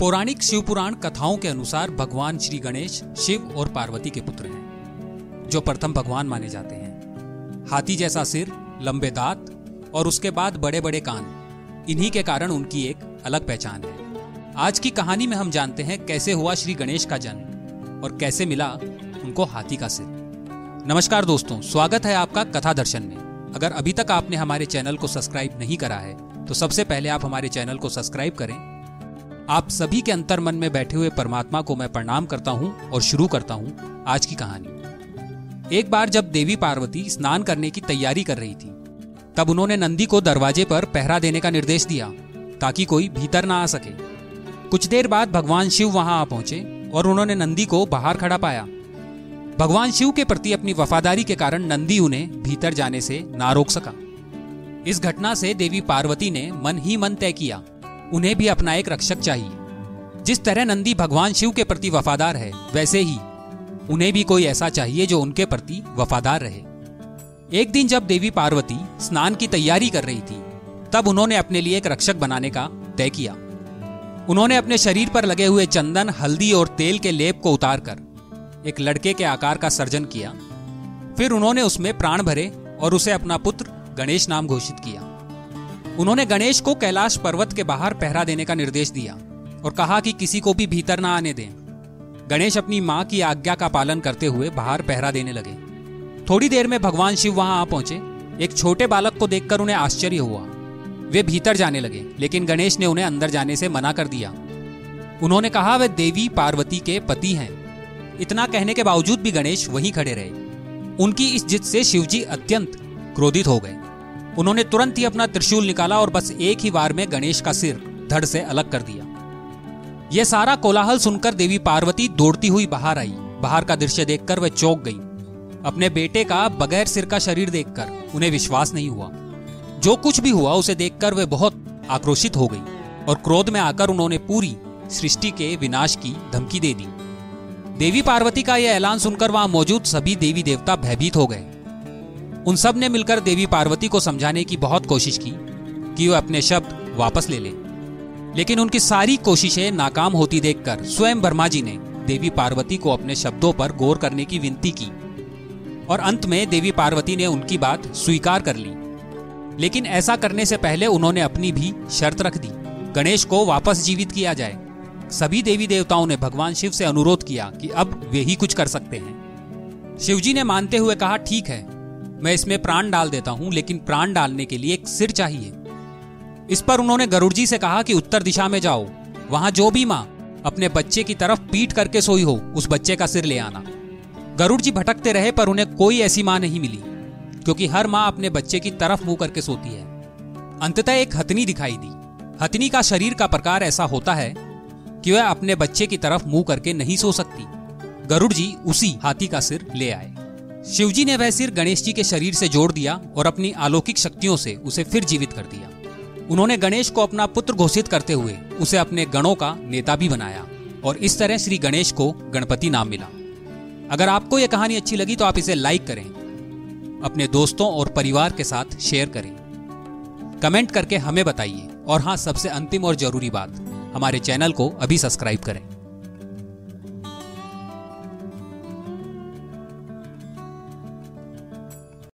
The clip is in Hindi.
पौराणिक शिव पुराण कथाओं के अनुसार भगवान श्री गणेश, शिव और पार्वती के पुत्र हैं, जो प्रथम भगवान माने जाते हैं। हाथी जैसा सिर, लंबे दांत और उसके बाद बड़े बड़े कान, इन्हीं के कारण उनकी एक अलग पहचान है। आज की कहानी में हम जानते हैं कैसे हुआ श्री गणेश का जन्म और कैसे मिला उनको हाथी का सिर। नमस्कार दोस्तों, स्वागत है आपका कथा दर्शन में। अगर अभी तक आपने हमारे चैनल को सब्सक्राइब नहीं करा है तो सबसे पहले आप हमारे चैनल को सब्सक्राइब करें आप सभी के अंतर मन में बैठे हुए परमात्मा को मैं प्रणाम करता हूँ और शुरू करता हूँ आज की कहानी। एक बार जब देवी पार्वती स्नान करने की तैयारी कर रही थी, तब उन्होंने नंदी को दरवाजे पर पहरा देने का निर्देश दिया ताकि कोई भीतर ना आ सके। कुछ देर बाद भगवान शिव वहाँ आ पहुँचे और उन्होंने नंदी को बाहर खड़ा पाया। भगवान शिव के प्रति अपनी वफादारी के कारण नंदी उन्हें भीतर जाने से ना रोक सका। इस घटना से देवी पार्वती ने मन ही मन तय किया उन्हें भी अपना एक रक्षक चाहिए। जिस तरह नंदी भगवान शिव के प्रति वफादार है, वैसे ही उन्हें भी कोई ऐसा चाहिए जो उनके प्रति वफादार रहे। एक दिन जब देवी पार्वती स्नान की तैयारी कर रही थी, तब उन्होंने अपने लिए एक रक्षक बनाने का तय किया। उन्होंने अपने शरीर पर लगे हुए चंदन, हल्दी और तेल के लेप को उतारकर एक लड़के के आकार का सर्जन किया। फिर उन्होंने उसमें प्राण भरे और उसे अपना पुत्र गणेश नाम घोषित किया। उन्होंने गणेश को कैलाश पर्वत के बाहर पहरा देने का निर्देश दिया और कहा कि किसी को भी भीतर ना आने दें। गणेश अपनी माँ की आज्ञा का पालन करते हुए बाहर पहरा देने लगे। थोड़ी देर में भगवान शिव वहाँ आ पहुँचे। एक छोटे बालक को देखकर उन्हें आश्चर्य हुआ। वे भीतर जाने लगे, लेकिन गणेश ने उन्हें अंदर जाने से मना कर दिया। उन्होंने कहा, वे देवी पार्वती के पति हैं। इतना कहने के बावजूद भी गणेश वहीं खड़े रहे। उनकी इस जिद से शिवजी अत्यंत क्रोधित हो गए। उन्होंने तुरंत ही अपना त्रिशूल निकाला और बस एक ही बार में गणेश का सिर धड़ से अलग कर दिया। यह सारा कोलाहल सुनकर देवी पार्वती दौड़ती हुई बाहर आई। बाहर का दृश्य देखकर वह चौंक गई। अपने बेटे का बगैर सिर का शरीर देखकर उन्हें विश्वास नहीं हुआ। जो कुछ भी हुआ, उसे देखकर वे बहुत आक्रोशित हो गई और क्रोध में आकर उन्होंने पूरी सृष्टि के विनाश की धमकी दे दी। देवी पार्वती का यह ऐलान सुनकर वहाँ मौजूद सभी देवी देवता भयभीत हो गए। उन सबने मिलकर देवी पार्वती को समझाने की बहुत कोशिश की कि वे अपने शब्द वापस ले लें। लेकिन उनकी सारी कोशिशें नाकाम होती देखकर स्वयं ब्रह्मा जी ने देवी पार्वती को अपने शब्दों पर गौर करने की विनती की और अंत में देवी पार्वती ने उनकी बात स्वीकार कर ली। लेकिन ऐसा करने से पहले उन्होंने अपनी भी शर्त रख दी, गणेश को वापस जीवित किया जाए। सभी देवी देवताओं ने भगवान शिव से अनुरोध किया कि अब वे ही कुछ कर सकते हैं। शिवजी ने मानते हुए कहा, ठीक है मैं इसमें प्राण डाल देता हूँ, लेकिन प्राण डालने के लिए एक सिर चाहिए। इस पर उन्होंने गरुड़ जी से कहा कि उत्तर दिशा में जाओ। वहाँ जो भी माँ अपने बच्चे की तरफ़ पीट करके सोई हो, उस बच्चे का सिर ले आना। गरुड़ जी भटकते रहे, पर उन्हें कोई ऐसी माँ नहीं मिली, क्योंकि हर माँ अपने बच्चे की तरफ़ मुँह करके सोती है। अंततः एक हथनी दिखाई दी। हथनी का शरीर का प्रकार ऐसा होता है कि वह अपने बच्चे की तरफ़ मुँह करके नहीं सो सकती। गरुड़ जी उसी हाथी का सिर ले आए। शिवजी ने वह सिर गणेश जी के शरीर से जोड़ दिया और अपनी अलौकिक शक्तियों से उसे फिर जीवित कर दिया। उन्होंने गणेश को अपना पुत्र घोषित करते हुए उसे अपने गणों का नेता भी बनाया और इस तरह श्री गणेश को गणपति नाम मिला। अगर आपको यह कहानी अच्छी लगी तो आप इसे लाइक करें, अपने दोस्तों और परिवार के साथ शेयर करें। कमेंट करके हमें बताइए और हाँ सबसे अंतिम और ज़रूरी बात, हमारे चैनल को अभी सब्सक्राइब करें।